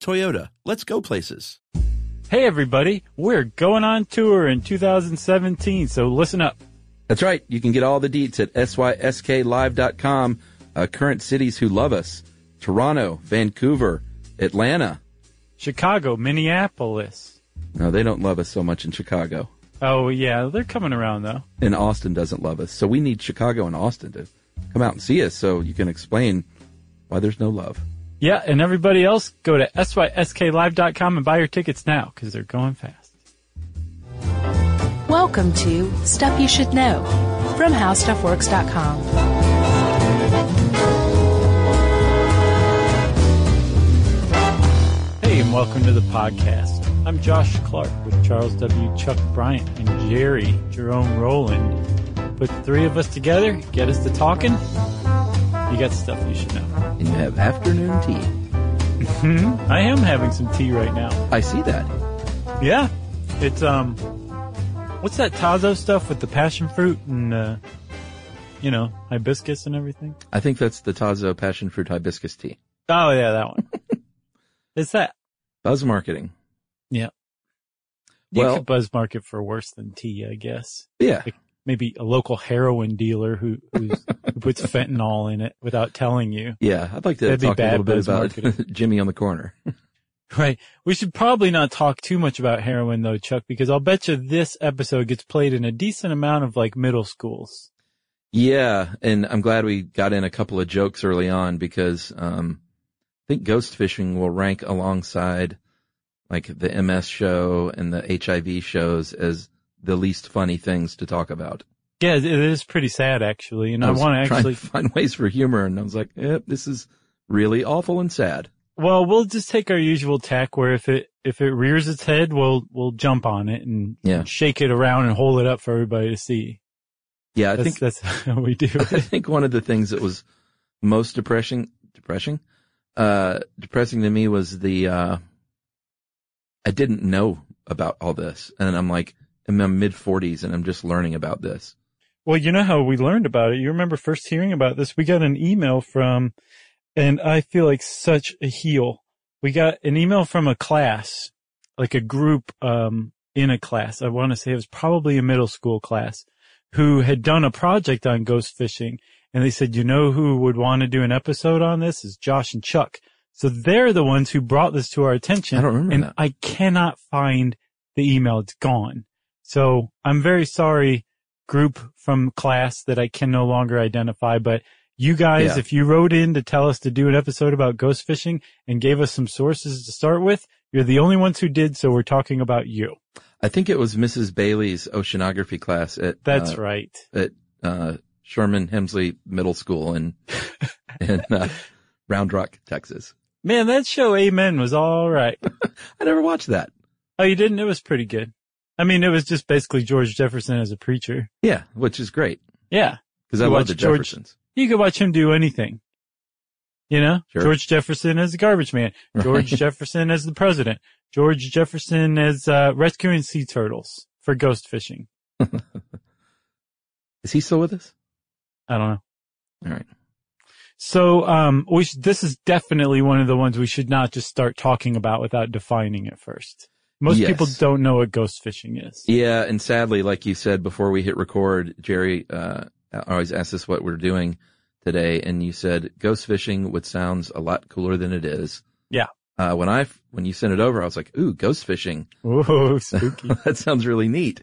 Toyota, let's go places. Hey everybody, we're going on tour in 2017, so listen up. That's right. You can get all the deets at sysklive.com. Uh, current cities who love us. Toronto, Vancouver, Atlanta. Chicago, Minneapolis. No, they don't love us so much in Chicago. Oh yeah, they're coming around though. And Austin doesn't love us. So we need Chicago and Austin to come out and see us so you can explain why there's no love. Yeah, and everybody else, go to sysklive.com and buy your tickets now because they're going fast. Welcome to Stuff You Should Know from HowStuffWorks.com. Hey, and welcome to the podcast. I'm Josh Clark with Charles W. Chuck Bryant and Jerry Jerome Rowland. Put the three of us together, get us to talking. You got stuff you should know. And you have afternoon tea. Hmm? I am having some tea right now. I see that. Yeah, it's um, what's that Tazo stuff with the passion fruit and uh, you know, hibiscus and everything? I think that's the Tazo passion fruit hibiscus tea. Oh yeah, that one. it's that. Buzz marketing. Yeah. You Well- could buzz market for worse than tea, I guess. Yeah. Like maybe a local heroin dealer who who's, who puts fentanyl in it without telling you. Yeah. I'd like to That'd be talk a bad little bit about marketing. Jimmy on the corner. Right. We should probably not talk too much about heroin though, Chuck, because I'll bet you this episode gets played in a decent amount of like middle schools. Yeah, and I'm glad we got in a couple of jokes early on because um, I think ghost fishing will rank alongside like the MS show and the HIV shows as the least funny things to talk about. Yeah, it is pretty sad actually, and I, was want to actually. find ways for humor, and I was like, "Yep, this is really awful and sad." Well, we'll just take our usual tack where if it if it rears its head, we'll we'll jump on it and Yeah. shake it around and hold it up for everybody to see. Yeah, I That's, think that's how we do It. I think one of the things that was most depressing, depressing, uh, depressing to me was the, uh, I didn't know about all this. And I'm like, in my mid forties and I'm just learning about this. Well, you know how we learned about it. You remember first hearing about this? We got an email from, and I feel like such a heel. We got an email from a class, like a group, um, in a class. I want to say it was probably a middle school class who had done a project on ghost fishing. And they said, you know who would want to do an episode on this is Josh and Chuck. So they're the ones who brought this to our attention. I don't remember and that. I cannot find the email. It's gone. So I'm very sorry, group from class that I can no longer identify, but you guys, Yeah. if you wrote in to tell us to do an episode about ghost fishing and gave us some sources to start with, you're the only ones who did. So we're talking about you. I think it was Mrs. Bailey's oceanography class at, That's uh, right. at, uh, Sherman Hemsley Middle School in, in, uh, Round Rock, Texas. Man, that show Amen was all right. I never watched that. oh, you didn't? It was pretty good. I mean, it was just basically George Jefferson as a preacher. Yeah, which is great Yeah. because I love the George- Jeffersons. You could watch him do anything. You know, Sure. George Jefferson as the garbage man, George Right. Jefferson as the president, George Jefferson as uh, rescuing sea turtles for ghost fishing. Is he still with us? I don't know. All right. So, um, we sh- this is definitely one of the ones we should not just start talking about without defining it first. Most Yes. people don't know what ghost fishing is. Yeah, and sadly, like you said before we hit record, Jerry uh, always asks us what we're doing today, and you said ghost fishing, which sounds a lot cooler than it is. Yeah. Uh, when I, when you sent it over, I was like, ooh, ghost fishing. Whoa, spooky. that sounds really neat.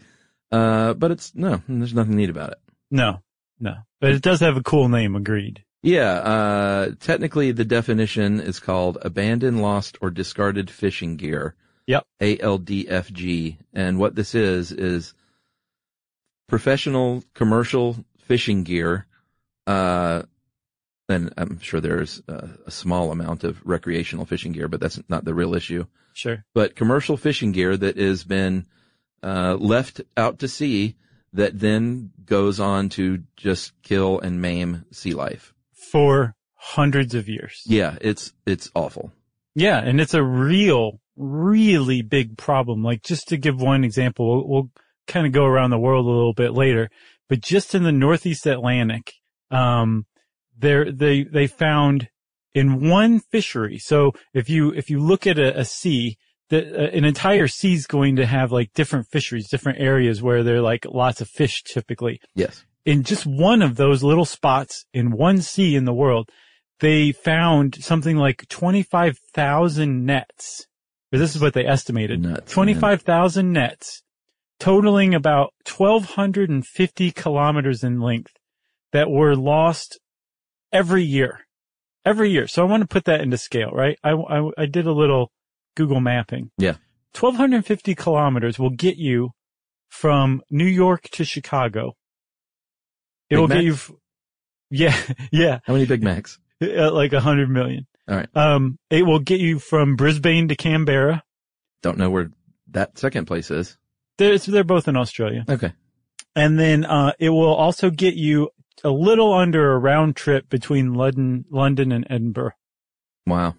Uh, but it's, no, there's nothing neat about it. no, no. But it does have a cool name, agreed. Yeah, uh, technically the definition is called abandoned, lost, or discarded fishing gear. Yep. ALDFG. And what this is, is professional commercial fishing gear. Uh, and I'm sure there's a, a small amount of recreational fishing gear, but that's not the real issue. Sure. But commercial fishing gear that has been, uh, left out to sea that then goes on to just kill and maim sea life. For hundreds of years. Yeah, it's, it's awful. Yeah, and it's a real, really big problem. Like just to give one example, we'll, we'll kind of go around the world a little bit later, but just in the Northeast Atlantic, um, there, they, they found in one fishery. So if you, if you look at a, a sea, the, uh, an entire sea is going to have like different fisheries, different areas where there are like lots of fish typically Yes. in just one of those little spots in one sea in the world, they found something like 25,000 nets. Or this is what they estimated. Nuts, 25,000 nets totaling about 1250 kilometers in length that were lost every year. Every year. So I want to put that into scale, right? I, I, I did a little Google mapping. Yeah. 1250 kilometers will get you from New York to Chicago. It Big will get you, f- yeah, yeah, How many Big Macs? uh, like a hundred million. All right. Um, it will get you from Brisbane to Canberra. Don't know where that second place is. They're, they're both in Australia. Okay. And then, uh, it will also get you a little under a round trip between London, London and Edinburgh. Wow.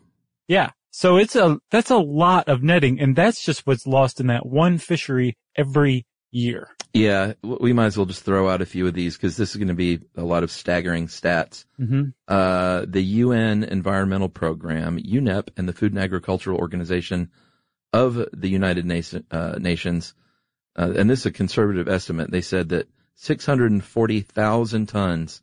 Yeah. So it's a, that's a lot of netting and that's just what's lost in that one fishery every year. Yeah, we might as well just throw out a few of these because this is going to be a lot of staggering stats. Mm-hmm. Uh, the UN Environmental Program, UNEP, and the Food and Agricultural Organization of the United Nation, uh, Nations, uh, and this is a conservative estimate. They said that 640,000 tons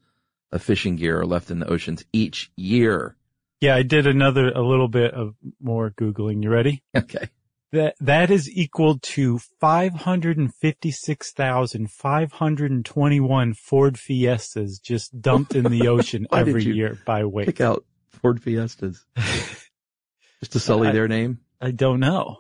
of fishing gear are left in the oceans each year. Yeah. I did another, a little bit of more Googling. You ready? Okay. That, that is equal to 556,521 Ford Fiestas just dumped in the ocean every year by weight. Pick out Ford Fiestas just to sully I- their name. I don't know.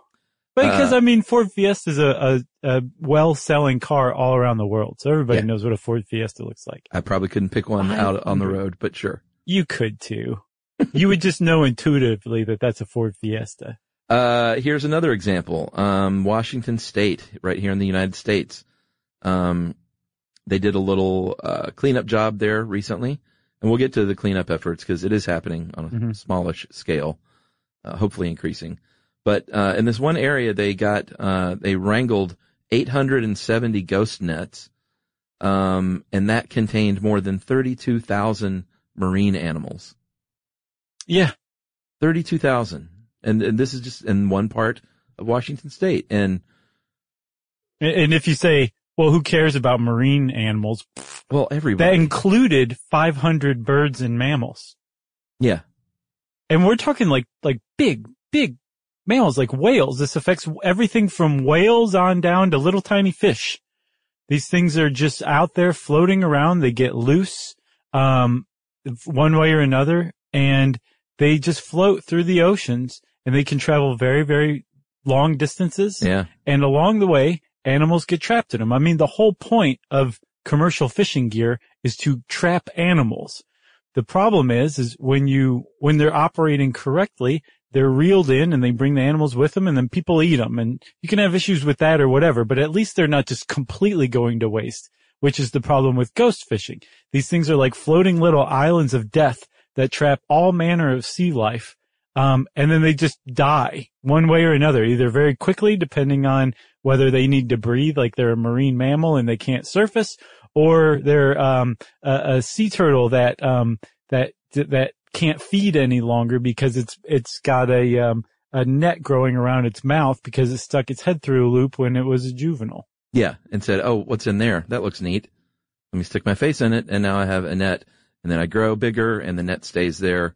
Because Uh, I mean, Ford Fiesta is a, a, a well-selling car all around the world. So everybody Yeah. knows what a Ford Fiesta looks like. I probably couldn't pick one out on the road, but sure. You could too. you would just know intuitively that that's a Ford Fiesta. Uh, here's another example. Um, Washington State, right here in the United States. Um, they did a little, uh, cleanup job there recently. And we'll get to the cleanup efforts because it is happening on a Mhm. smallish scale, uh, hopefully increasing. But, uh, in this one area, they got, uh, they wrangled 870 ghost nets. Um, and that contained more than 32,000 marine animals. Yeah. 32,000. And, and this is just in one part of Washington state. And And if you say, well, who cares about marine animals? well, That included 500 birds and mammals. yeah. And we're talking like, like big, big mammals, like whales. This affects everything from whales on down to little tiny fish. These things are just out there floating around. They get loose, um, one way or another, and they just float through the oceans and they can travel very, very long distances. Yeah. And along the way, animals get trapped in them. I mean, the whole point of commercial fishing gear is to trap animals. The problem is, is when you, when they're operating correctly, they're reeled in and they bring the animals with them and then people eat them and you can have issues with that or whatever, but at least they're not just completely going to waste, which is the problem with ghost fishing. These things are like floating little islands of death that trap all manner of sea life. Um, and then they just die one way or another, either very quickly, depending on whether they need to breathe, like they're a marine mammal and they can't surface, or they're um, a, a sea turtle that um, that that can't feed any longer because it's it's got a um, a net growing around its mouth because it stuck its head through a loop when it was a juvenile. Yeah. And said, Oh, what's in there? That looks neat. Let me stick my face in it. And now I have a net and then I grow bigger and the net stays there,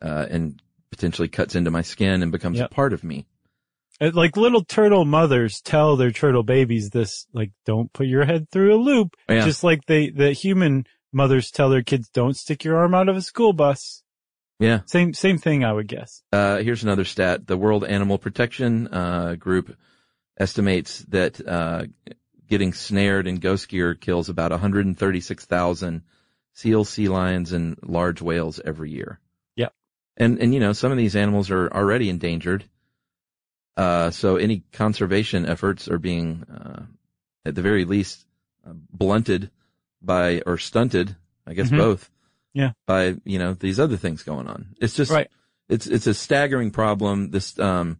uh, and potentially cuts into my skin and becomes Yep. a part of me. Uh, Like little turtle mothers tell their turtle babies this, like, don't put your head through a loop. Yeah. Just like they, the human mothers tell their kids, don't stick your arm out of a school bus. Yeah. Same, same thing, I would guess. Uh, here's another stat. The World Animal Protection uh, Group estimates that uh, getting snared in ghost gear kills about 136,000 seals, sea lions, and large whales every year. And and you know some of these animals are already endangered. Uh, so any conservation efforts are being, uh, at the very least, uh, blunted by or stunted. I guess Mhm. both. Yeah. By you know these other things going on. It's just Right. it's it's a staggering problem. This um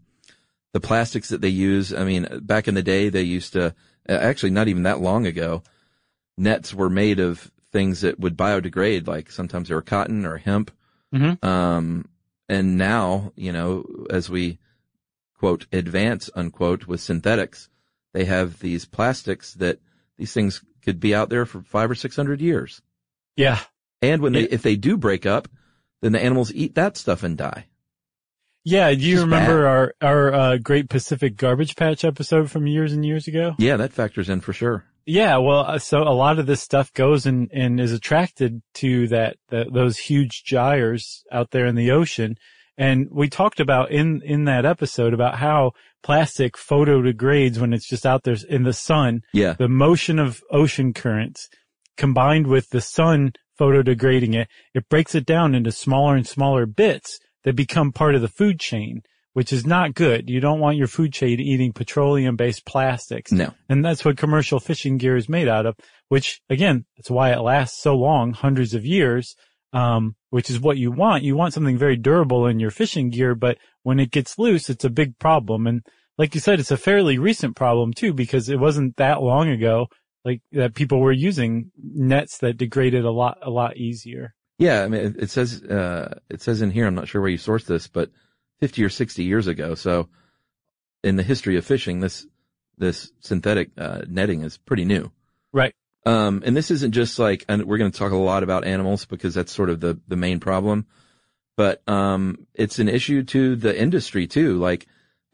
the plastics that they use. I mean, back in the day, they used to actually not even that long ago. Nets were made of things that would biodegrade, like sometimes they were cotton or hemp. Mhm. Um, and now, you know, as we quote advance unquote with synthetics, they have these plastics that these things could be out there for five or six hundred years. Yeah. And when they, Yeah. if they do break up, then the animals eat that stuff and die. Yeah. Do you remember our, our, uh, Great Pacific Garbage Patch episode from years and years ago? Yeah, that factors in for sure. Yeah, well, uh, so a lot of this stuff goes and, and is attracted to that, the, those huge gyres out there in the ocean. And we talked about in, in that episode about how plastic photodegrades when it's just out there in the sun. Yeah. The motion of ocean currents combined with the sun photodegrading it, it breaks it down into smaller and smaller bits that become part of the food chain, which is not good. You don't want your food chain eating petroleum based plastics. No. And that's what commercial fishing gear is made out of, which again, that's why it lasts so long, hundreds of years. Um, which is what you want. You want something very durable in your fishing gear, but when it gets loose, it's a big problem. And like you said, it's a fairly recent problem too, because it wasn't that long ago, like that people were using nets that degraded a lot, a lot easier. Yeah. I mean, it, it says, uh, it says in here, I'm not sure where you sourced this, but 50 or 60 years ago. So in the history of fishing, this, this synthetic, uh, netting is pretty new. Right. Um, and this isn't just like, and we're going to talk a lot about animals because that's sort of the, the main problem, but, um, it's an issue to the industry too. Like,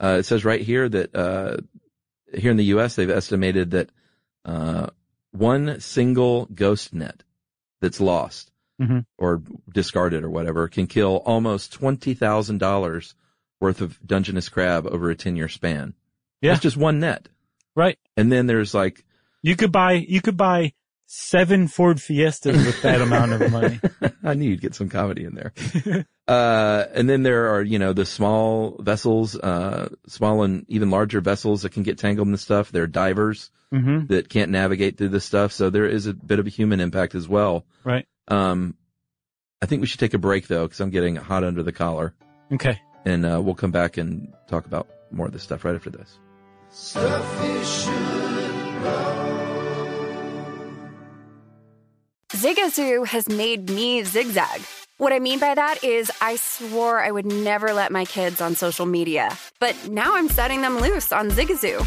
uh, it says right here that, uh, here in the U.S., they've estimated that, uh, one single ghost net that's lost Mhm. or discarded or whatever can kill almost $20,000 worth of Dungeness crab over a 10 year span. Yeah. That's just one net. Right. And then there's like, You could buy, you could buy seven Ford Fiestas with that amount of money. I knew you'd get some comedy in there. uh, and then there are, you know, the small vessels, uh, small and even larger vessels that can get tangled in the stuff. There are divers hmm that can't navigate through this stuff. So there is a bit of a human impact as well. Right. Um, I think we should take a break though, cause I'm getting hot under the collar Okay. and, uh, we'll come back and talk about more of this stuff right after this. Zigazoo has made me zigzag. What I mean by that is, I swore I would never let my kids on social media, but now I'm setting them loose on Zigazoo.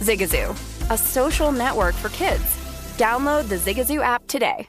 Zigazoo, a social network for kids. Download the Zigazoo app today.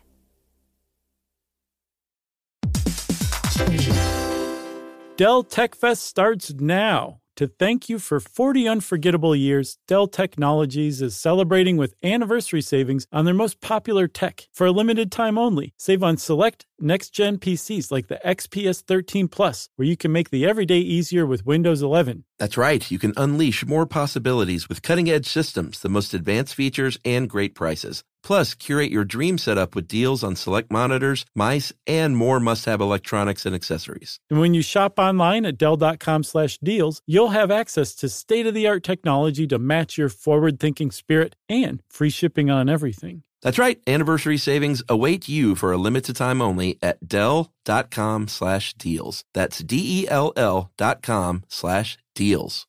Dell Tech Fest starts now. To thank you for 40 unforgettable years, Dell Technologies is celebrating with anniversary savings on their most popular tech for a limited time only. Save on select next gen PCs like the XPS 13 Plus, where you can make the everyday easier with Windows 11. That's right. You can unleash more possibilities with cutting edge systems, the most advanced features, and great prices. Plus, curate your dream setup with deals on select monitors, mice, and more must-have electronics and accessories. And when you shop online at Dell.com slash deals, you'll have access to state-of-the-art technology to match your forward-thinking spirit and free shipping on everything. That's right. Anniversary savings await you for a limited time only at Dell.com slash deals. That's D-E-L-L dot com slash deals.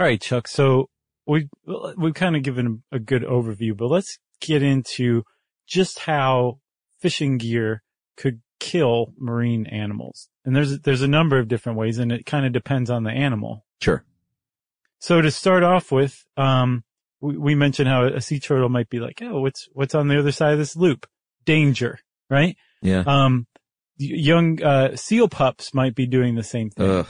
All right, Chuck. So we we've kind of given a good overview, but let's get into just how fishing gear could kill marine animals. And there's there's a number of different ways, and it kind of depends on the animal. Sure. So to start off with, um, we, we mentioned how a sea turtle might be like, oh, what's what's on the other side of this loop? Danger, right? Yeah. Um, young uh, seal pups might be doing the same thing. Ugh.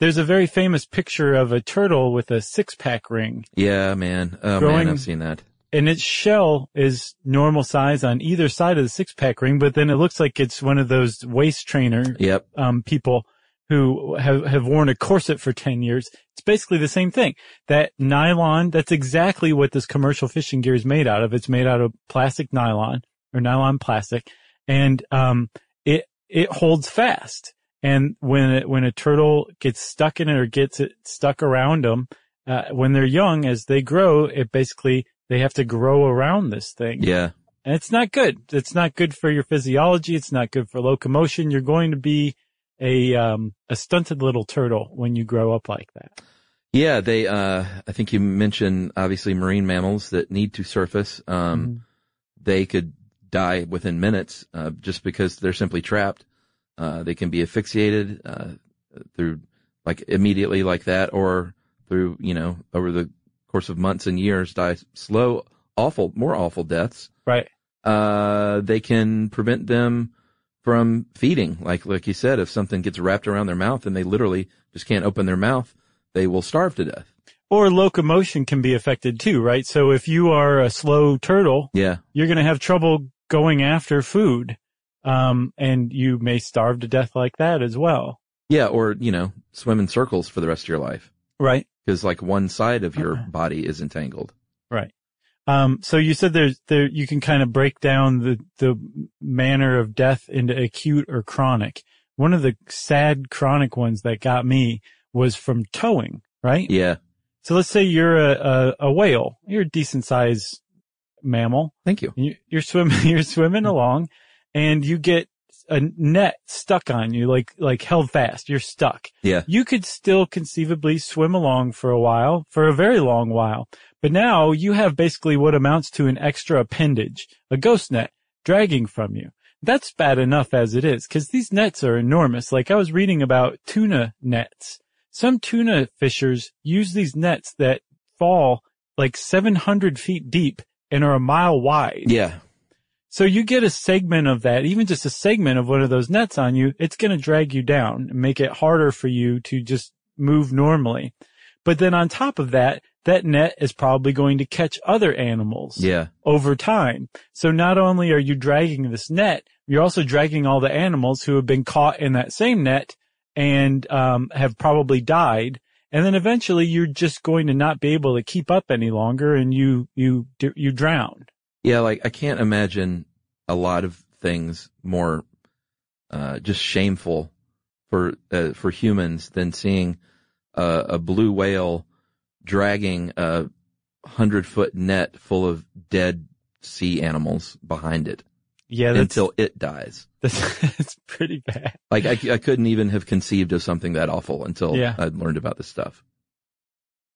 There's a very famous picture of a turtle with a six pack ring Yeah, man. Oh Growing- man, I've seen that. and its shell is normal size on either side of the six pack ring, but then it looks like it's one of those waist trainer, Yep. um, people who have, have worn a corset for 10 years. It's basically the same thing. That nylon, that's exactly what this commercial fishing gear is made out of. It's made out of plastic nylon or nylon plastic and, um, it, it holds fast. And when it, when a turtle gets stuck in it or gets it stuck around them, uh, when they're young, as they grow, it basically, they have to grow around this thing. Yeah. And it's not good. It's not good for your physiology. It's not good for locomotion. You're going to be a, um, a stunted little turtle when you grow up like that. Yeah, they, uh, I think you mentioned obviously marine mammals that need to surface. Um, Mhm. they could die within minutes, uh, just because they're simply trapped. Uh, they can be asphyxiated, uh, through like immediately like that or through, you know, over the course of months and years die slow, awful, more awful deaths. Right. Uh, they can prevent them from feeding. Like, like you said, if something gets wrapped around their mouth and they literally just can't open their mouth, they will starve to death. Or locomotion can be affected too, right? So if you are a slow turtle, Yeah. you're going to have trouble going after food. Um, and you may starve to death like that as well. Yeah. Or, you know, swim in circles for the rest of your life. Right. Cause like one side of your Uh-uh. body is entangled. Right. Um, so you said there's there you can kind of break down the the manner of death into acute or chronic. One of the sad chronic ones that got me was from towing, right? Yeah. So let's say you're a, a, a whale. You're a decent sized mammal. Thank you. You, you're swimming, you're swimming along and you get a net stuck on you, like, like held fast. You're stuck. Yeah. You could still conceivably swim along for a while, for a very long while. But now you have basically what amounts to an extra appendage, a ghost net dragging from you. That's bad enough as it is, cause these nets are enormous. Like I was reading about tuna nets. Some tuna fishers use these nets that fall like 700 feet deep and are a mile wide. Yeah. So you get a segment of that, even just a segment of one of those nets on you, it's going to drag you down and make it harder for you to just move normally. But then on top of that, that net is probably going to catch other animals Yeah. over time. So not only are you dragging this net, you're also dragging all the animals who have been caught in that same net and um, have probably died. And then eventually you're just going to not be able to keep up any longer and you, you, you drown. Yeah. Like I can't imagine a lot of things more, uh, just shameful for, uh, for humans than seeing uh, a blue whale dragging a hundred foot net full of dead sea animals behind it Yeah, until it dies. that's, that's pretty bad. Like I, I couldn't even have conceived of something that awful until Yeah. I'd learned about this stuff.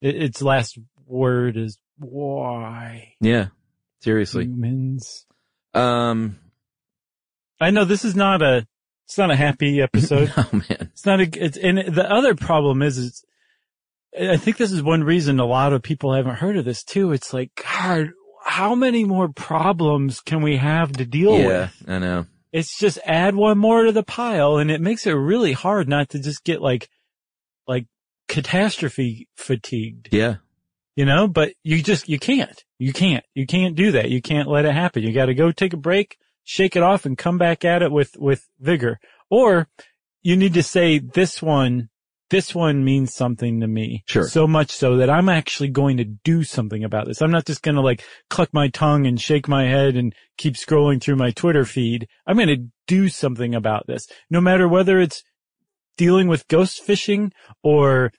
It, its last word is why Yeah. Seriously. humans. Um, I know this is not a, it's not a happy episode. oh man. It's not a, it's, and the other problem is, is I think this is one reason a lot of people haven't heard of this too. It's like, God, how many more problems can we have to deal yeah, with? I know. It's just add one more to the pile and it makes it really hard not to just get like, like catastrophe fatigued, Yeah. You know, but you just, you can't, you can't, you can't do that. You can't let it happen. You got to go take a break, shake it off and come back at it with, with vigor. Or you need to say this one, this one means something to me. Sure. So much so that I'm actually going to do something about this. I'm not just going to like cluck my tongue and shake my head and keep scrolling through my Twitter feed. I'm going to do something about this. No matter whether it's dealing with ghost fishing or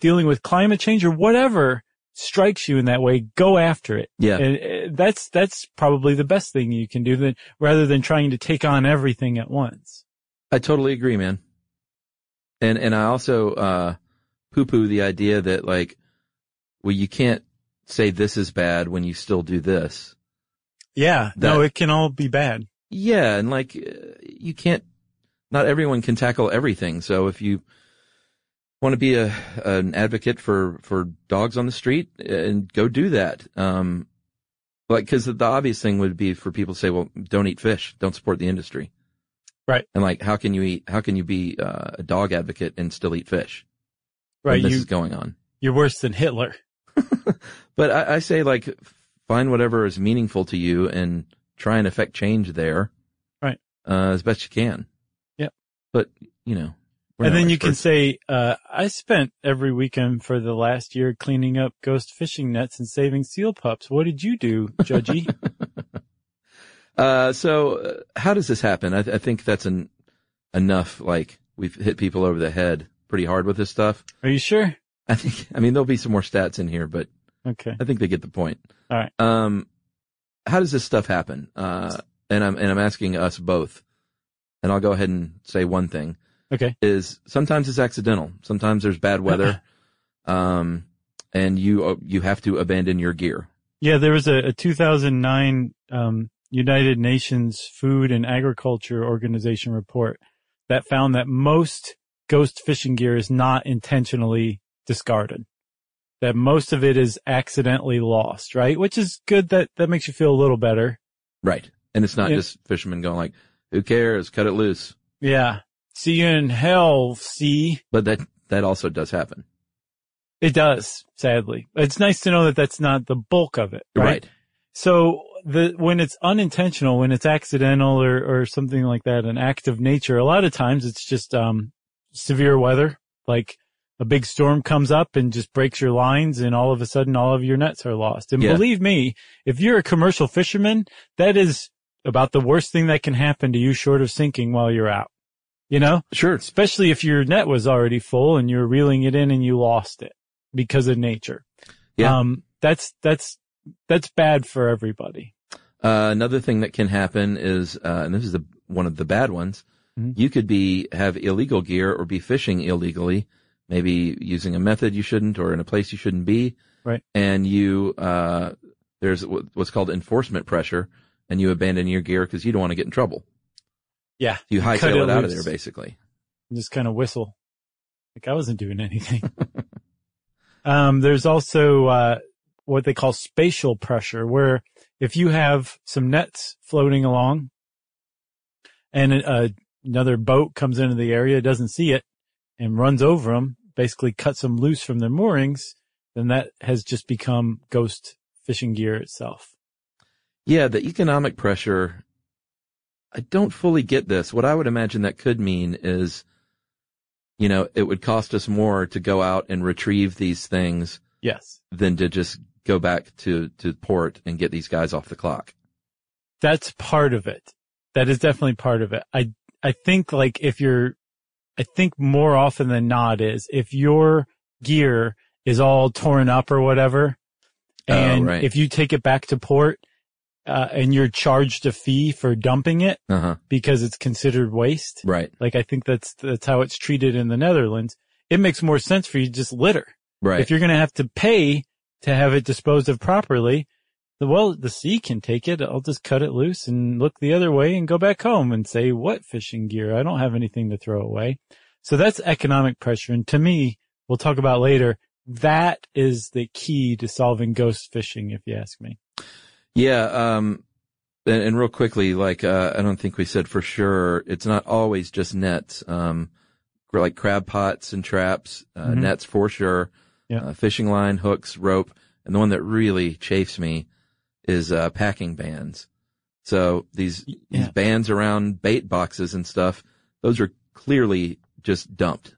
dealing with climate change or whatever strikes you in that way, go after it. Yeah. And uh, that's, that's probably the best thing you can do than, rather than trying to take on everything at once. I totally agree, man. And and I also uh poo poo the idea that like well you can't say this is bad when you still do this. Yeah. no, it can all be bad. Yeah, and like uh, you can't not everyone can tackle everything. So if you want to be a an advocate for for dogs on the street and go do that. Um like cuz the obvious thing would be for people to say, well, don't eat fish, don't support the industry. Right. And like how can you eat how can you be uh, a dog advocate and still eat fish? Right. This You, is going on. you're worse than Hitler. But I, I say like find whatever is meaningful to you and try and affect change there. Right. Uh, as best you can. Yep. But you know. We're and then you can say, uh, I spent every weekend for the last year cleaning up ghost fishing nets and saving seal pups. What did you do, Judgy? Uh, so uh, how does this happen? I, I think that's an enough. Like we've hit people over the head pretty hard with this stuff. Are you sure? I think. I mean, there'll be some more stats in here, but Okay. I think they get the point. All right. Um, how does this stuff happen? Uh, and I'm and I'm asking us both. And I'll go ahead and say one thing Okay. is sometimes it's accidental. Sometimes there's bad weather. um, and you uh, you have to abandon your gear. Yeah, there was a, a 2009 um, United Nations Food and Agriculture Organization report that found that most ghost fishing gear is not intentionally discarded. That most of it is accidentally lost, right? Which is good. That that makes you feel a little better. Right. And it's not just fishermen going like, who cares? Cut it loose. Yeah. See you in hell. See, But that, that also does happen. it does. Sadly, it's nice to know that that's not the bulk of it, right? Right. So the, when it's unintentional, when it's accidental or, or something like that, an act of nature, a lot of times it's just, um, severe weather, like a big storm comes up and just breaks your lines and all of a sudden all of your nets are lost. And Yeah. believe me, if you're a commercial fisherman, that is about the worst thing that can happen to you short of sinking while you're out. You know? Sure. Especially if your net was already full and you're reeling it in and you lost it because of nature. Yeah. Um, that's, that's, that's bad for everybody. Uh, another thing that can happen is, uh, and this is the, one of the bad ones. Mhm. You could be, have illegal gear or be fishing illegally, maybe using a method you shouldn't or in a place you shouldn't be. Right. And you, uh, there's what's called enforcement pressure and you abandon your gear because you don't want to get in trouble. Yeah. You hightail it it out of there basically. Just kind of whistle. Like I wasn't doing anything. um, there's also, uh, what they call spatial pressure where if you have some nets floating along and uh, another boat comes into the area, doesn't see it and runs over them, basically cuts them loose from their moorings, then that has just become ghost fishing gear itself. Yeah, the economic pressure. I don't fully get this. What I would imagine that could mean is, you know, it would cost us more to go out and retrieve these things Yes. than to just go back to, to port and get these guys off the clock. that's part of it. That is definitely part of it. I, I think like if you're, I think more often than not is if your gear is all torn up or whatever, Oh, and right. if you take it back to port, uh, and you're charged a fee for dumping it Uh huh. because it's considered waste. Right. Like I think that's, that's how it's treated in the Netherlands. It makes more sense for you to just litter. Right. If you're going to have to pay to have it disposed of properly, the, well, the sea can take it. I'll just cut it loose and look the other way and go back home and say, what fishing gear? I don't have anything to throw away. So that's economic pressure. And to me, we'll talk about later, that is the key to solving ghost fishing, if you ask me. Yeah. Um, and, and real quickly, like, uh, I don't think we said for sure, it's not always just nets. Um, like crab pots and traps, uh, Mhm. nets for sure, Yeah. uh, fishing line, hooks, rope. And the one that really chafes me is, uh, packing bands. So these, Yeah. these bands around bait boxes and stuff, those are clearly just dumped.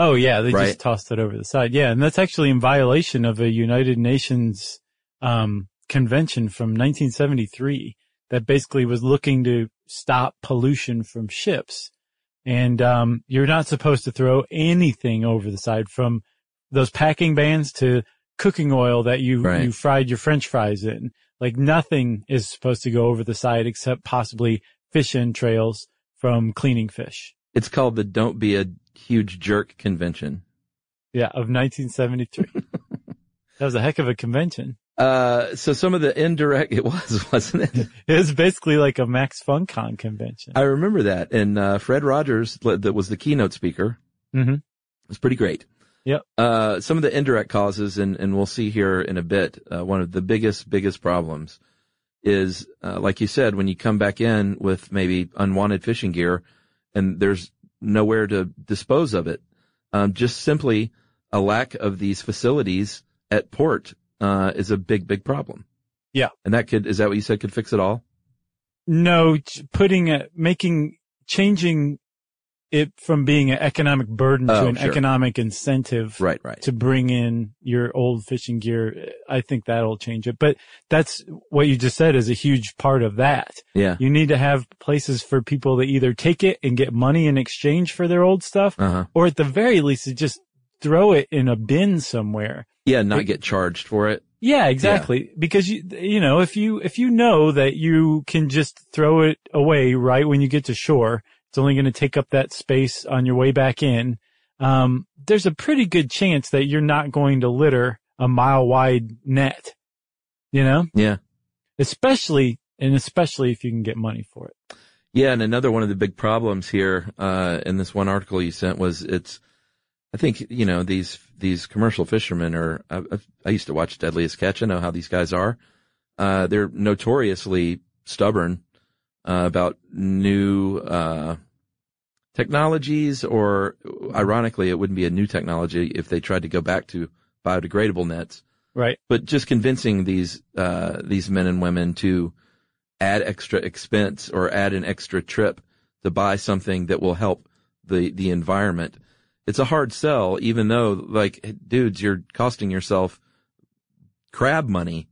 Oh yeah, they Right. just tossed it over the side. Yeah, and that's actually in violation of a United Nations um, convention from 1973 that basically was looking to stop pollution from ships. And um, you're not supposed to throw anything over the side, from those packing bands to cooking oil that you Right. you fried your French fries in. Like nothing is supposed to go over the side except possibly fish entrails from cleaning fish. It's called the Don't Be a Huge Jerk Convention. Yeah, of 1973. that was a heck of a convention. Uh, so some of the indirect, it was, wasn't it? It was basically like a Max FunCon convention. I remember that. And, uh, Fred Rogers, that was the keynote speaker. hmm It was pretty great. Yep. Uh, some of the indirect causes, and, and we'll see here in a bit, uh, one of the biggest, biggest problems is, uh, like you said, when you come back in with maybe unwanted fishing gear and there's nowhere to dispose of it, um, just simply a lack of these facilities at port, uh, is a big, big problem. Yeah. And that could, is that what you said could fix it all? No, putting a, making, changing it from being an economic burden Oh, to an sure. economic incentive Right, right. to bring in your old fishing gear. I think that'll change it. But that's what you just said is a huge part of that. Yeah. You need to have places for people to either take it and get money in exchange for their old stuff, Uh huh. or at the very least to just throw it in a bin somewhere. Yeah. Not It- get charged for it. Yeah, exactly. Because you, you know, if you, if you know that you can just throw it away right when you get to shore, it's only going to take up that space on your way back in. Um, there's a pretty good chance that you're not going to litter a mile wide net, you know, Yeah. especially, and especially if you can get money for it. Yeah, and another one of the big problems here uh, in this one article you sent was it's. I think you know these these commercial fishermen are. I, I- I used to watch Deadliest Catch. I know how these guys are. Uh, they're notoriously stubborn uh, about new uh, technologies, or ironically, it wouldn't be a new technology if they tried to go back to biodegradable nets Right. but just convincing these uh, these men and women to add extra expense or add an extra trip to buy something that will help the the environment. It's a hard sell, even though like dudes, you're costing yourself crab money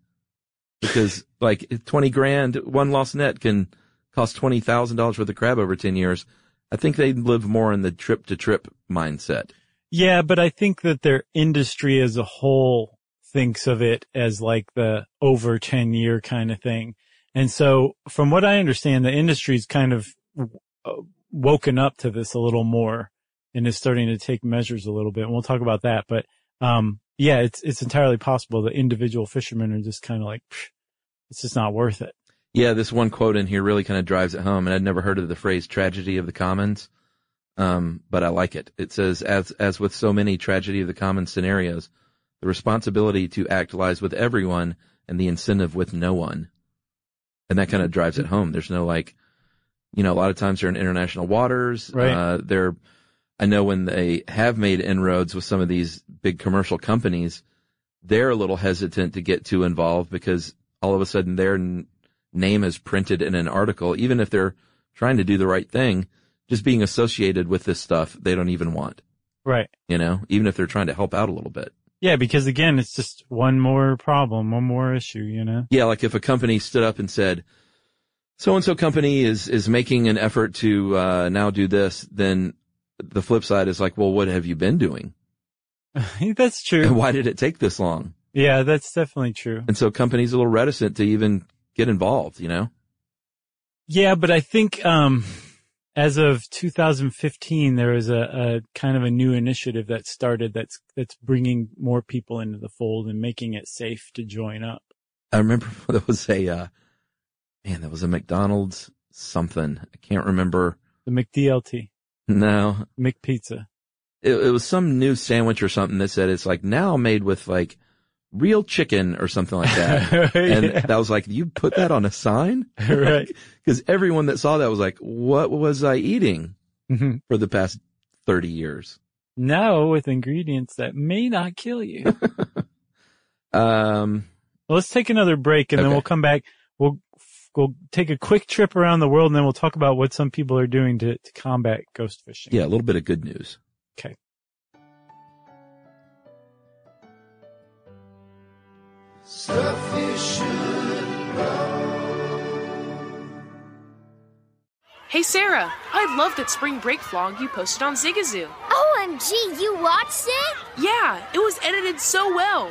because like twenty grand one lost net can cost twenty thousand dollars worth of crab over ten years. I think they live more in the trip to trip mindset. Yeah, but I think that their industry as a whole thinks of it as like the over 10 year kind of thing. And so from what I understand, the industry's kind of uh, woken up to this a little more and is starting to take measures a little bit. And we'll talk about that. But, um, yeah, it's, it's entirely possible that individual fishermen are just kind of like, it's just not worth it. Yeah, this one quote in here really kind of drives it home, and I'd never heard of the phrase "tragedy of the commons," um, but I like it. It says, "As as with so many tragedy of the commons scenarios, the responsibility to act lies with everyone, and the incentive with no one." And that kind of drives it home. There's no like, you know, a lot of times they're in international waters. Right. Uh, they're, I know when they have made inroads with some of these big commercial companies, they're a little hesitant to get too involved because all of a sudden their n- name is printed in an article, even if they're trying to do the right thing, just being associated with this stuff they don't even want, Right. you know, even if they're trying to help out a little bit. Yeah, because again, it's just one more problem, one more issue, you know? Yeah, like if a company stood up and said, so and so company is, is making an effort to, uh, now do this, then the flip side is like, well, what have you been doing? that's true. And why did it take this long? Yeah, that's definitely true. And so companies are a little reticent to even get involved, you know? Yeah, but I think um, as of 2015, there was a, a kind of a new initiative that started that's that's bringing more people into the fold and making it safe to join up. I remember there was a, uh, man, there was a McDonald's something. I can't remember. The McDLT, No, McPizza. it, it was some new sandwich or something that said it's like now made with like real chicken or something like that. And Yeah. that was like, you put that on a sign? right. Because everyone that saw that was like, what was I eating Mhm. for the past 30 years? Now with ingredients that may not kill you. Um, Well, let's take another break and then we'll come back. We'll we'll take a quick trip around the world and then we'll talk about what some people are doing to, to combat ghost fishing. yeah, a little bit of good news. Okay. Hey Sarah, I love that spring break vlog you posted on Zigazoo. OMG, you watched it? Yeah, it was edited so well.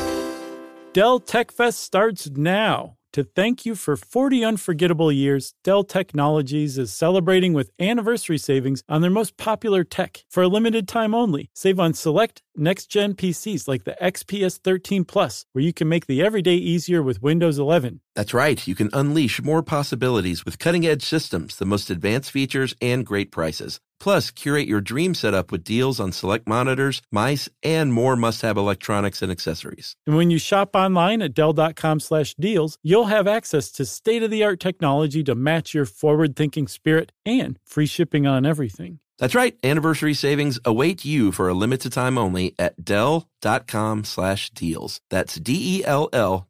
Dell Tech Fest starts now. To thank you for 40 unforgettable years, Dell Technologies is celebrating with anniversary savings on their most popular tech for a limited time only. Save on select next gen PCs like the XPS 13 Plus, where you can make the everyday easier with Windows 11. That's right. You can unleash more possibilities with cutting edge systems, the most advanced features, and great prices. Plus, curate your dream setup with deals on select monitors, mice, and more must have electronics and accessories. And when you shop online at Dell.com slash deals, you'll have access to state of the art technology to match your forward thinking spirit and free shipping on everything. That's right. Anniversary savings await you for a limited time only at Dell.com slash deals. That's D E L L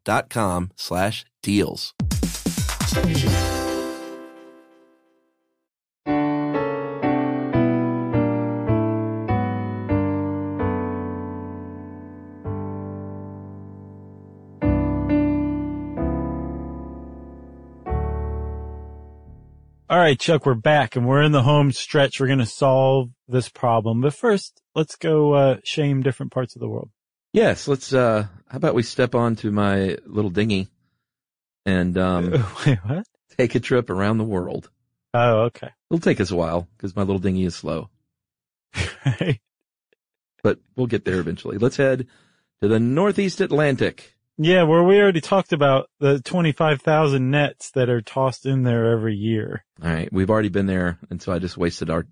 All right, Chuck, we're back and we're in the home stretch. We're going to solve this problem. But first, let's go uh, shame different parts of the world. Yes, let's, uh, how about we step onto my little dinghy and, um, Wait, what? take a trip around the world. Oh, okay. It'll take us a while because my little dinghy is slow, Right. but we'll get there eventually. Let's head to the Northeast Atlantic. Yeah, where we already talked about the 25,000 nets that are tossed in there every year. All right. We've already been there. And so I just wasted our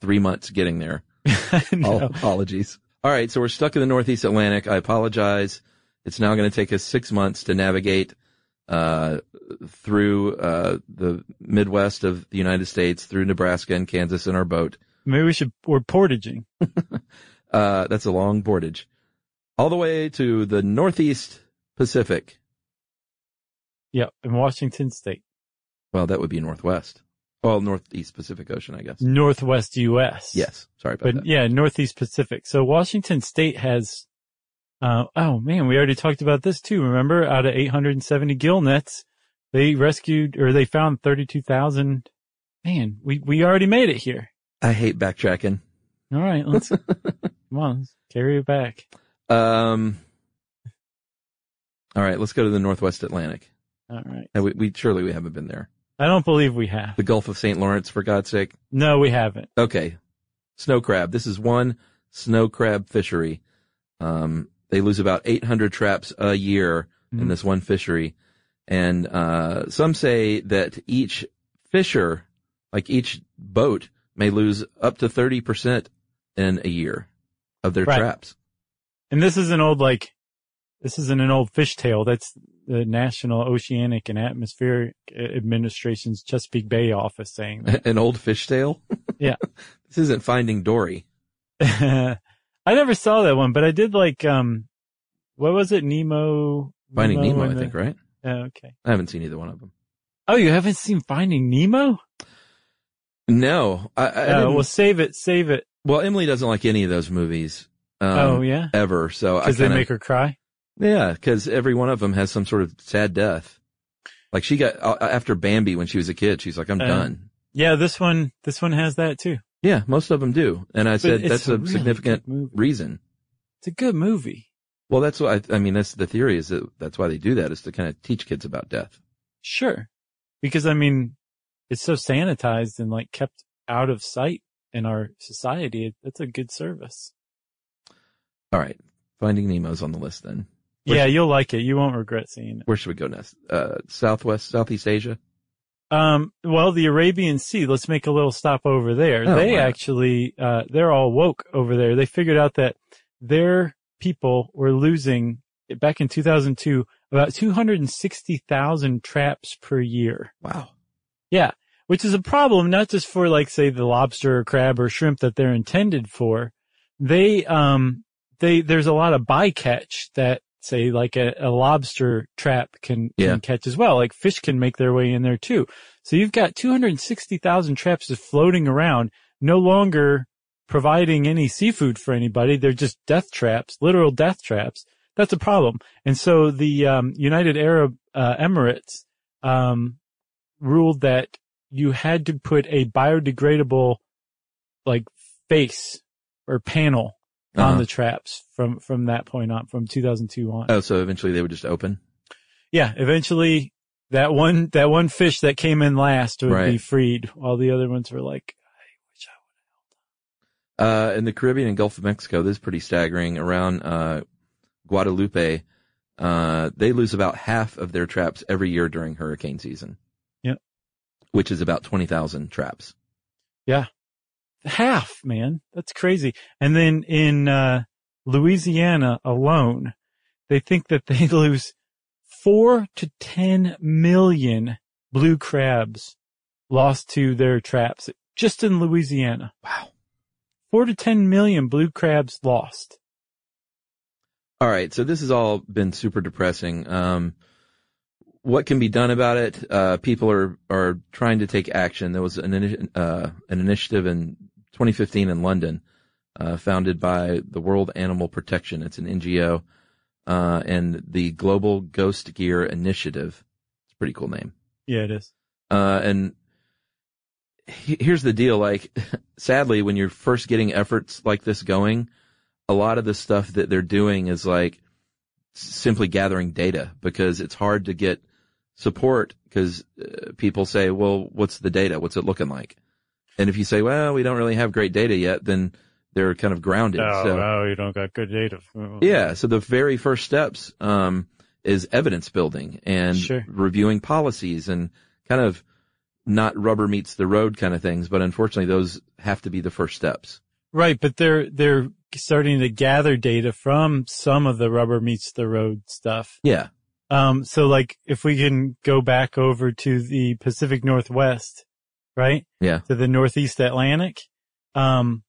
three months getting there. All No. apologies. All right. So we're stuck in the Northeast Atlantic. I apologize. It's now going to take us six months to navigate, uh, through, uh, the Midwest of the United States through Nebraska and Kansas in our boat. Maybe we should, we're portaging. Uh, that's a long portage. all the way to the Northeast Pacific. Yep, in Washington State, Well, that would be Northwest. Well, Northeast Pacific Ocean, I guess. Northwest U.S. Yes. Sorry about But that. yeah, Northeast Pacific. So Washington State has, uh, oh man, we already talked about this too. Remember out of 870 gill nets, they rescued or they found 32,000. Man, we, we already made it here. I hate backtracking. All right. Let's, come on, let's carry it back. Um, all right, let's go to the Northwest Atlantic. All right. Uh, We, we surely we haven't been there. I don't believe we have. The Gulf of St. Lawrence, for God's sake. No, we haven't. Okay, snow crab. This is one snow crab fishery. Um, they lose about 800 traps a year in Mhm. this one fishery, and uh, some say that each fisher, like each boat, may lose up to 30 percent in a year of their Right. traps. And this is an old, like, this isn't an old fish tale. That's the National Oceanic and Atmospheric Administration's Chesapeake Bay office saying that. An old fish tale. Yeah. this isn't Finding Dory. I never saw that one, but I did like, um, what was it? Nemo? Finding Nemo, I the- think, right? Oh, okay. I haven't seen either one of them. Oh, you haven't seen Finding Nemo? No, I, I Uh, well, save it, save it. well, Emily doesn't like any of those movies. Um, oh yeah, ever. So I because they make her cry. Yeah, because every one of them has some sort of sad death. Like she got uh, after Bambi when she was a kid. She's like, I'm Uh, done. Yeah, this one, this one has that too. Yeah, most of them do. And I said that's a a really significant reason. It's a good movie. Well, that's why I, I mean that's the theory is that that's why they do that is to kind of teach kids about death. Sure. Because I mean, it's so sanitized and like kept out of sight in our society. It's a good service. All right, Finding Nemo's on the list then. Where yeah, should- you'll like it. You won't regret seeing it. Where should we go next? Uh, Southwest, Southeast Asia. Um, well, the Arabian Sea, let's make a little stop over there. Oh, they not? actually, uh, they're all woke over there. They figured out that their people were losing back in 2002 about 260,000 traps per year. Wow. Yeah. Which is a problem, not just for like, say, the lobster or crab or shrimp that they're intended for. They, um, they, there's a lot of bycatch that say like a, a lobster trap can, Yeah. can catch as well. Like fish can make their way in there too. So you've got 260,000 traps just floating around, no longer providing any seafood for anybody. They're just death traps, literal death traps. That's a problem. And so the, um, United Arab, uh, Emirates, um, ruled that you had to put a biodegradable, like face or panel on Uh-huh. the traps from, from that point on, from 2002 on. Oh, so eventually they would just open. Yeah, eventually that one that one fish that came in last would be freed, while the other ones were like, I wish I would have held. Uh, in the Caribbean and Gulf of Mexico, this is pretty staggering. Around uh, Guadeloupe, uh, they lose about half of their traps every year during hurricane season. Yep. Which is about twenty thousand traps. yeah, half, man, that's crazy. And then in uh, Louisiana alone, they think that they lose four to ten million blue crabs lost to their traps just in Louisiana. Wow. Four to ten million blue crabs lost. All right, so this has all been super depressing. Um, what can be done about it? Uh, people are are trying to take action. There was an uh, an initiative in 2015 in London, uh, founded by the World Animal Protection. It's an NGO, uh, and the Global Ghost Gear Initiative. It's a pretty cool name. Yeah, it is. Uh, and he- here's the deal. Like, sadly, when you're first getting efforts like this going, a lot of the stuff that they're doing is like simply gathering data because it's hard to get support because uh, people say, well, what's the data? What's it looking like? And if you say, well, we don't really have great data yet, then they're kind of grounded. Oh, so, oh, you don't got good data. yeah. So the very first steps, um, is evidence building and Sure. reviewing policies and kind of not rubber meets the road kind of things. But unfortunately, those have to be the first steps. Right, but they're they're starting to gather data from some of the rubber meets the road stuff. Yeah. Um, so like if we can go back over to the Pacific Northwest, right, Yeah. to the Northeast Atlantic, um,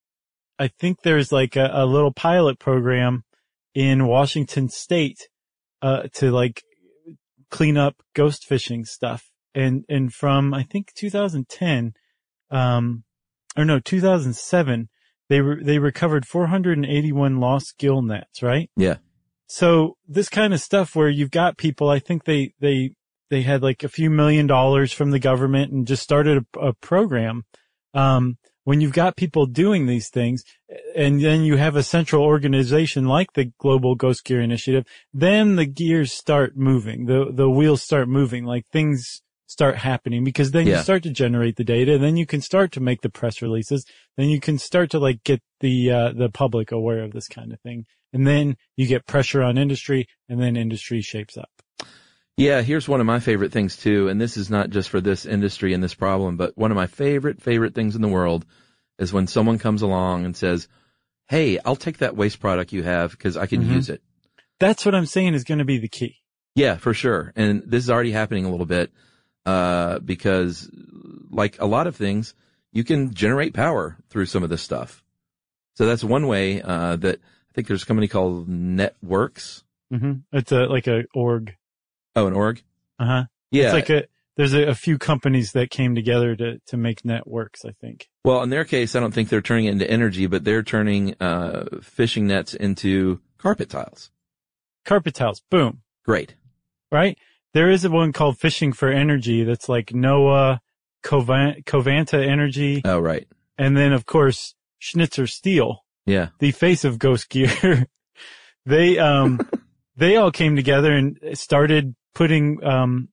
I think there's like a, a little pilot program in Washington State, uh, to like clean up ghost fishing stuff. And, and from, I think 2010, um, or no, 2007, they were, they recovered 481 lost gill nets, right? Yeah. So this kind of stuff where you've got people, I think they, they, they had like a few million dollars from the government and just started a, a program. Um, when you've got people doing these things and then you have a central organization like the Global Ghost Gear Initiative, then the gears start moving, the, the wheels start moving, like things start happening because then Yeah. you start to generate the data and then you can start to make the press releases. Then you can start to like get the, uh, the public aware of this kind of thing. And then you get pressure on industry and then industry shapes up. Yeah, here's one of my favorite things too, and this is not just for this industry and this problem, but one of my favorite, favorite things in the world is when someone comes along and says, Hey, I'll take that waste product you have because I can Mhm. use it. That's what I'm saying is going to be the key. Yeah, for sure. And this is already happening a little bit, uh, because like a lot of things, you can generate power through some of this stuff. So that's one way, uh, that I think there's a company called Networks. hmm It's a, like a org. Oh, an org? Uh huh. Yeah. It's like a, there's a, a few companies that came together to, to make networks, I think. Well, in their case, I don't think they're turning it into energy, but they're turning, uh, fishing nets into carpet tiles. Carpet tiles, boom, Great. right? There is a one called Fishing for Energy that's like NOAA, Covan- Covanta Energy, Oh, right. and then of course Schnitzer Steel, Yeah. the face of Ghost Gear. they, um, they all came together and started putting, um,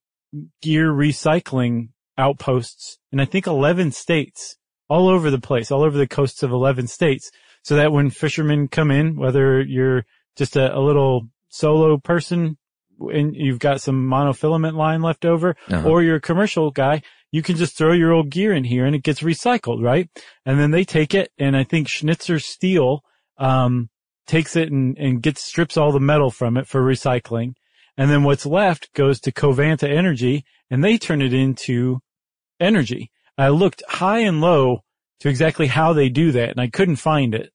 gear recycling outposts in I think 11 states all over the place, all over the coasts of 11 states. So that when fishermen come in, whether you're just a, a little solo person and you've got some monofilament line left over Uh-huh. or you're a commercial guy, you can just throw your old gear in here and it gets recycled, right? And then they take it and I think Schnitzer Steel, um, takes it and, and gets, strips all the metal from it for recycling. And then what's left goes to Covanta Energy and they turn it into energy. I looked high and low to exactly how they do that and I couldn't find it.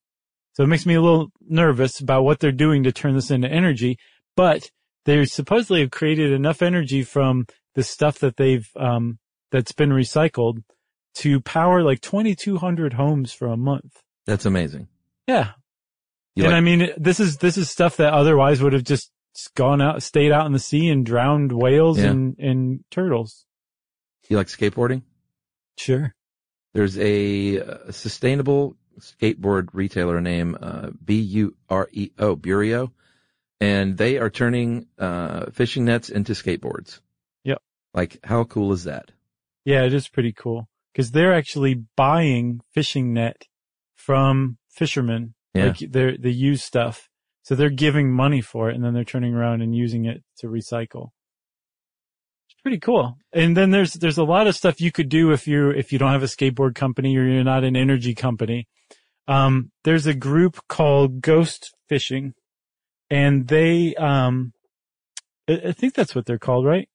So it makes me a little nervous about what they're doing to turn this into energy, but they supposedly have created enough energy from the stuff that they've, um, that's been recycled to power like 2200 homes for a month. That's amazing. Yeah. You and like- I mean, this is, this is stuff that otherwise would have just gone out, stayed out in the sea and drowned whales Yeah. and, and turtles. You like skateboarding? Sure. There's a, uh sustainable skateboard retailer named uh, B-U-R-E-O, Bureo, and they are turning uh, fishing nets into skateboards. Yep. Like, how cool is that? Yeah, it is pretty cool because they're actually buying fishing net from fishermen, Yeah. like they're, they use stuff. So they're giving money for it and then they're turning around and using it to recycle. It's pretty cool. And then there's, there's a lot of stuff you could do if you, if you don't have a skateboard company or you're not an energy company. Um, there's a group called Ghost Fishing and they, um, I, I think that's what they're called, right?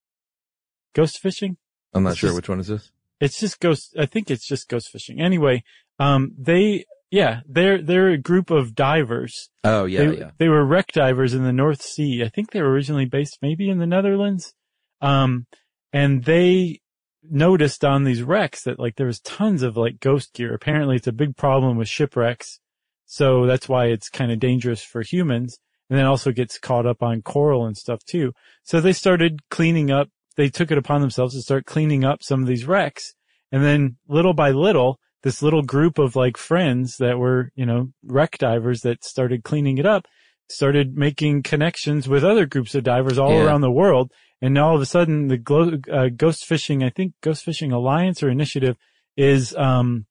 Ghost Fishing? I'm not It's sure just- which one is this. It's just ghost. I think it's just ghost fishing. Anyway, um, they, yeah, they're, they're a group of divers. Oh, yeah, they, yeah. They were wreck divers in the North Sea. I think they were originally based maybe in the Netherlands. Um, and they noticed on these wrecks that like there was tons of like ghost gear. Apparently it's a big problem with shipwrecks. So that's why it's kind of dangerous for humans. And then also gets caught up on coral and stuff too. So they started cleaning up. They took it upon themselves to start cleaning up some of these wrecks. And then little by little, this little group of like friends that were, you know, wreck divers that started cleaning it up started making connections with other groups of divers all Yeah. around the world. And now all of a sudden the glo- uh, ghost fishing, I think ghost fishing alliance or initiative is, um,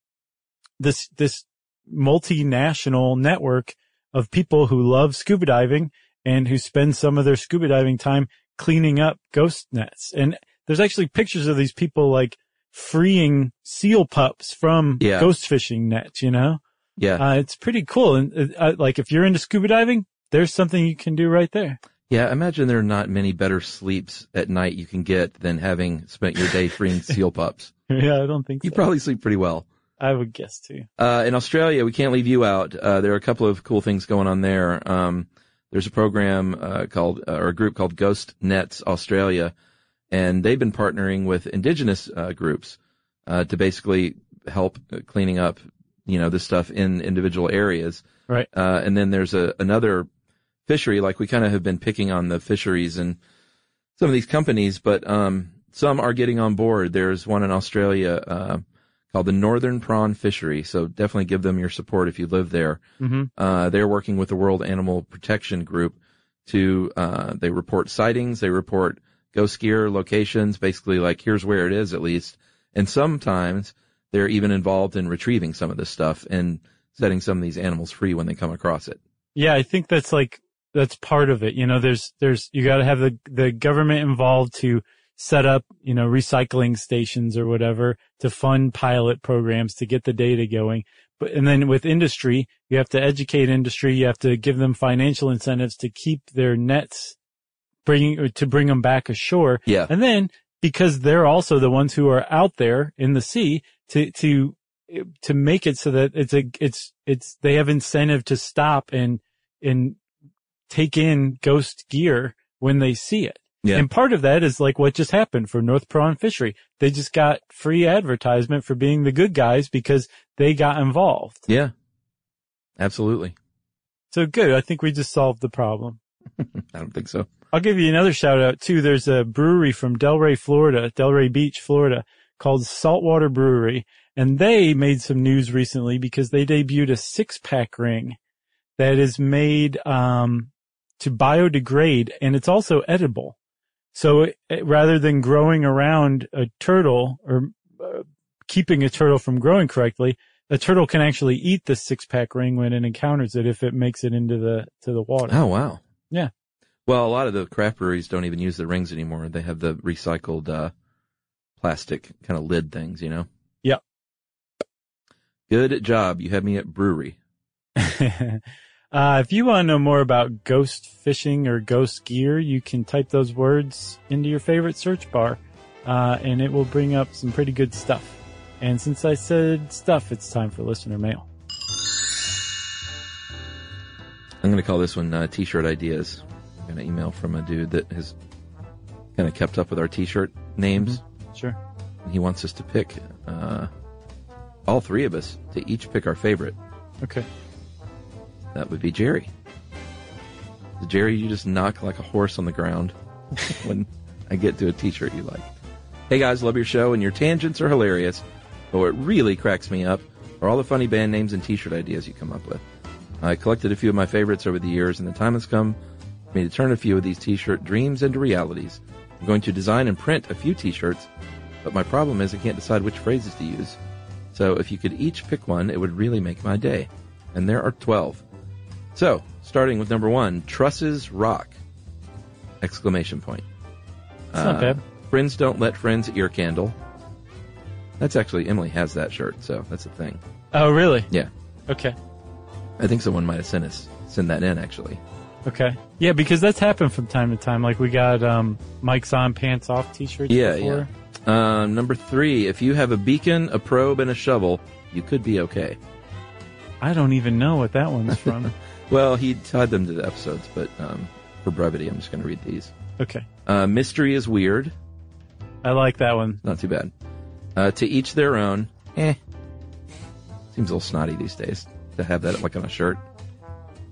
this, this multinational network of people who love scuba diving and who spend some of their scuba diving time cleaning up ghost nets. And there's actually pictures of these people like freeing seal pups from Yeah. ghost fishing nets, you know? Yeah. Uh, it's pretty cool. And uh, like if you're into scuba diving, there's something you can do right there. Yeah, I imagine there are not many better sleeps at night you can get than having spent your day freeing seal pups. yeah, I don't think You so. probably sleep pretty well. I would guess too. Uh, in Australia, we can't leave you out. Uh, there are a couple of cool things going on there. Um, there's a program, uh, called, uh, or a group called Ghost Nets Australia, and they've been partnering with indigenous, uh, groups, uh, to basically help uh, cleaning up, you know, this stuff in individual areas. Right. Uh, and then there's a, another fishery, like we kind of have been picking on the fisheries and some of these companies, but, um, some are getting on board. There's one in Australia, uh, called the Northern Prawn Fishery. So definitely give them your support if you live there. Mhm. Uh, they're working with the World Animal Protection Group to, uh, they report sightings, they report ghost gear locations, basically like here's where it is at least. And sometimes they're even involved in retrieving some of this stuff and setting some of these animals free when they come across it. Yeah, I think that's like, that's part of it. You know, there's, there's, you gotta have the, the government involved to set up, you know, recycling stations or whatever to fund pilot programs to get the data going. But, and then with industry, you have to educate industry. You have to give them financial incentives to keep their nets bringing, uh, to bring them back ashore. Yeah. And then because they're also the ones who are out there in the sea to, to, eh, to make it so that it's a, it's, it's, they have incentive to stop and, and take in ghost gear when they see it. Yeah. And part of that is like what just happened for North Prawn Fishery. They just got free advertisement for being the good guys because they got involved. Yeah. Absolutely. So good. I think we just solved the problem. I don't think so. I'll give you another shout out too. There's a brewery from Delray, Florida, Delray Beach, Florida called Saltwater Brewery. And they made some news recently because they debuted a six pack ring that is made, um, to biodegrade and it's also edible. So it, it- rather than growing around a turtle or uh, keeping a turtle from growing correctly, a turtle can actually eat the six pack ring when it encounters it if it makes it into the, to the water. Oh, wow. Yeah. Well, a lot of the craft breweries don't even use the rings anymore. They have the recycled, uh, plastic kind of lid things, you know? Yep. Good job. You had me at brewery. uh, if you want to know more about ghost fishing or ghost gear, you can type those words into your favorite search bar, uh, and it will bring up some pretty good stuff. And since I said stuff, it's time for listener mail. I'm going to call this one uh, T-shirt ideas. An email from a dude that has kind of kept up with our T-shirt names. Sure. And he wants us to pick uh, all three of us to each pick our favorite. Okay. That would be Jerry. Jerry, you just knock like a horse on the ground when I get to a T-shirt you like. Hey guys, love your show and your tangents are hilarious. But what really cracks me up are all the funny band names and T-shirt ideas you come up with. I collected a few of my favorites over the years, and the time has come me to turn a few of these T-shirt dreams into realities. I'm going to design and print a few T-shirts, but my problem is I can't decide which phrases to use. So if you could each pick one, it would really make my day. And there are 12. So, starting with number one, trusses rock! Exclamation point. It's not uh, bad. Friends don't let friends ear candle. That's actually, Emily has that shirt, so that's a thing. Oh, really? Yeah. Okay. I think someone might have sent us, send that in actually. Okay. Yeah, because that's happened from time to time. Like we got, um, Mike's on pants off t-shirts Yeah, before. yeah. Um, number three, if you have a beacon, a probe, and a shovel, you could be okay. I don't even know what that one's from. Well, he tied them to the episodes, but um, for brevity, I'm just going to read these. okay. Uh, mystery is weird. I like that one. Not too bad. Uh, to each their own. Eh. Seems a little snotty these days to have that like on a shirt.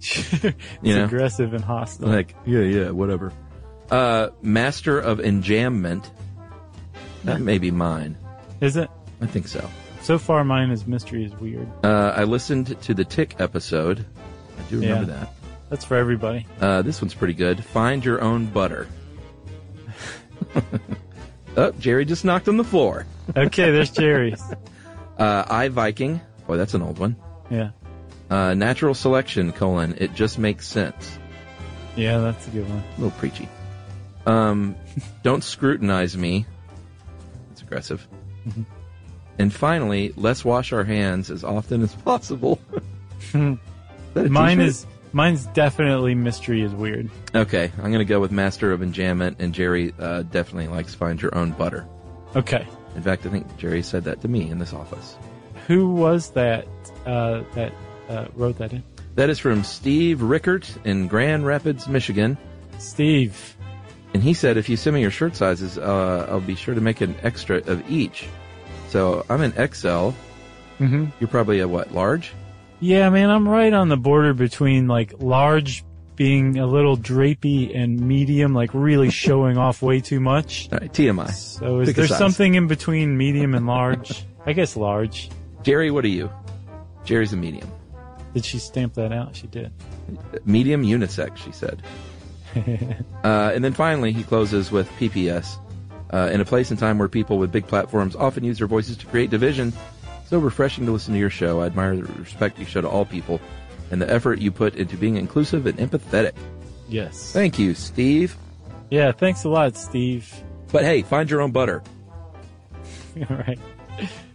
it's You know? aggressive and hostile. Like, yeah, yeah, whatever. Uh, master of enjambment. That may be mine. Is it? I think so. So far, mine is mystery is weird. Uh, I listened to the Tick episode. I do remember Yeah. that. That's for everybody. Uh, this one's pretty good. Find your own butter. oh, Jerry just knocked on the floor. Okay, there's Jerry's. Uh, I Viking. Boy, that's an old one. Yeah. Uh, natural selection, colon, it just makes sense. Yeah, that's a good one. A little preachy. Um, don't scrutinize me. It's aggressive. Mm-hmm. And finally, let's wash our hands as often as possible. Is Mine t-shirt? is mine's definitely mystery is weird. Okay, I'm going to go with Master of Enjambment, and Jerry uh, definitely likes Find Your Own Butter. Okay. In fact, I think Jerry said that to me in this office. Who was that uh, that uh, wrote that in? That is from Steve Rickert in Grand Rapids, Michigan. Steve. And he said, if you send me your shirt sizes, uh, I'll be sure to make an extra of each. So I'm an XL. hmm You're probably a what, large? Yeah, man, I'm right on the border between like large being a little drapey and medium, like really showing off way too much. All right, TMI. So is Pick there something in between medium and large? I guess large. Jerry, what are you? Jerry's a medium. Did she stamp that out? She did. Medium unisex, she said. Uh, and then finally, he closes with PPS. Uh, in a place and time where people with big platforms often use their voices to create division, so refreshing to listen to your show. I admire the respect you show to all people and the effort you put into being inclusive and empathetic. yes. Thank you, Steve. Yeah, thanks a lot, Steve. But hey, find your own butter. All right.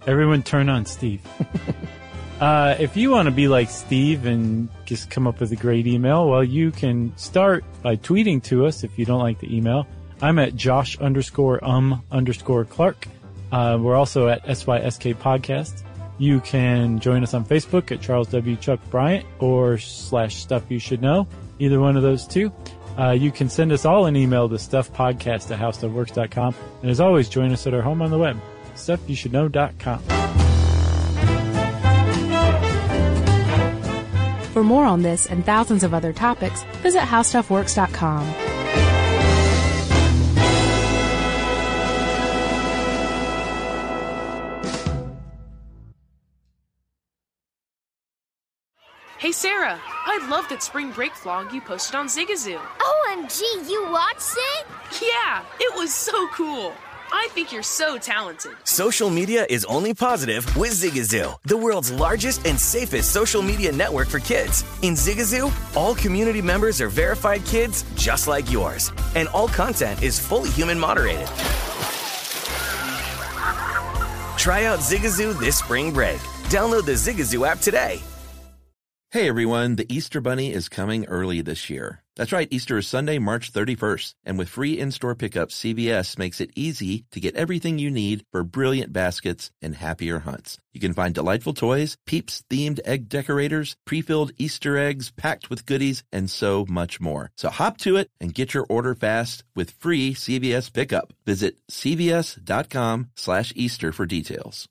Everyone turn on Steve. uh, if you want to be like Steve and just come up with a great email, well, you can start by tweeting to us if you don't like the email. I'm at Josh underscore um underscore Clark. Uh, we're also at SYSK Podcast. You can join us on Facebook at Charles W. Chuck Bryant or slash Stuff You Should Know. Either one of those two. Uh, you can send us all an email to stuffpodcast at howstuffworks.com. And as always, join us at our home on the web, stuffyoushouldknow.com. For more on this and thousands of other topics, visit howstuffworks.com. Hey Sarah, I love that spring break vlog you posted on Zigazoo. OMG, you watched it? Yeah, it was so cool. I think you're so talented. Social media is only positive with Zigazoo, the world's largest and safest social media network for kids. In Zigazoo, all community members are verified kids just like yours, and all content is fully human moderated. Try out Zigazoo this spring break. Download the Zigazoo app today. Hey everyone, the Easter Bunny is coming early this year. That's right, Easter is Sunday, March 31st. And with free in-store pickup, CVS makes it easy to get everything you need for brilliant baskets and happier hunts. You can find delightful toys, Peeps themed egg decorators, pre-filled Easter eggs packed with goodies, and so much more. So hop to it and get your order fast with free CVS pickup. Visit cvs.com slash Easter for details.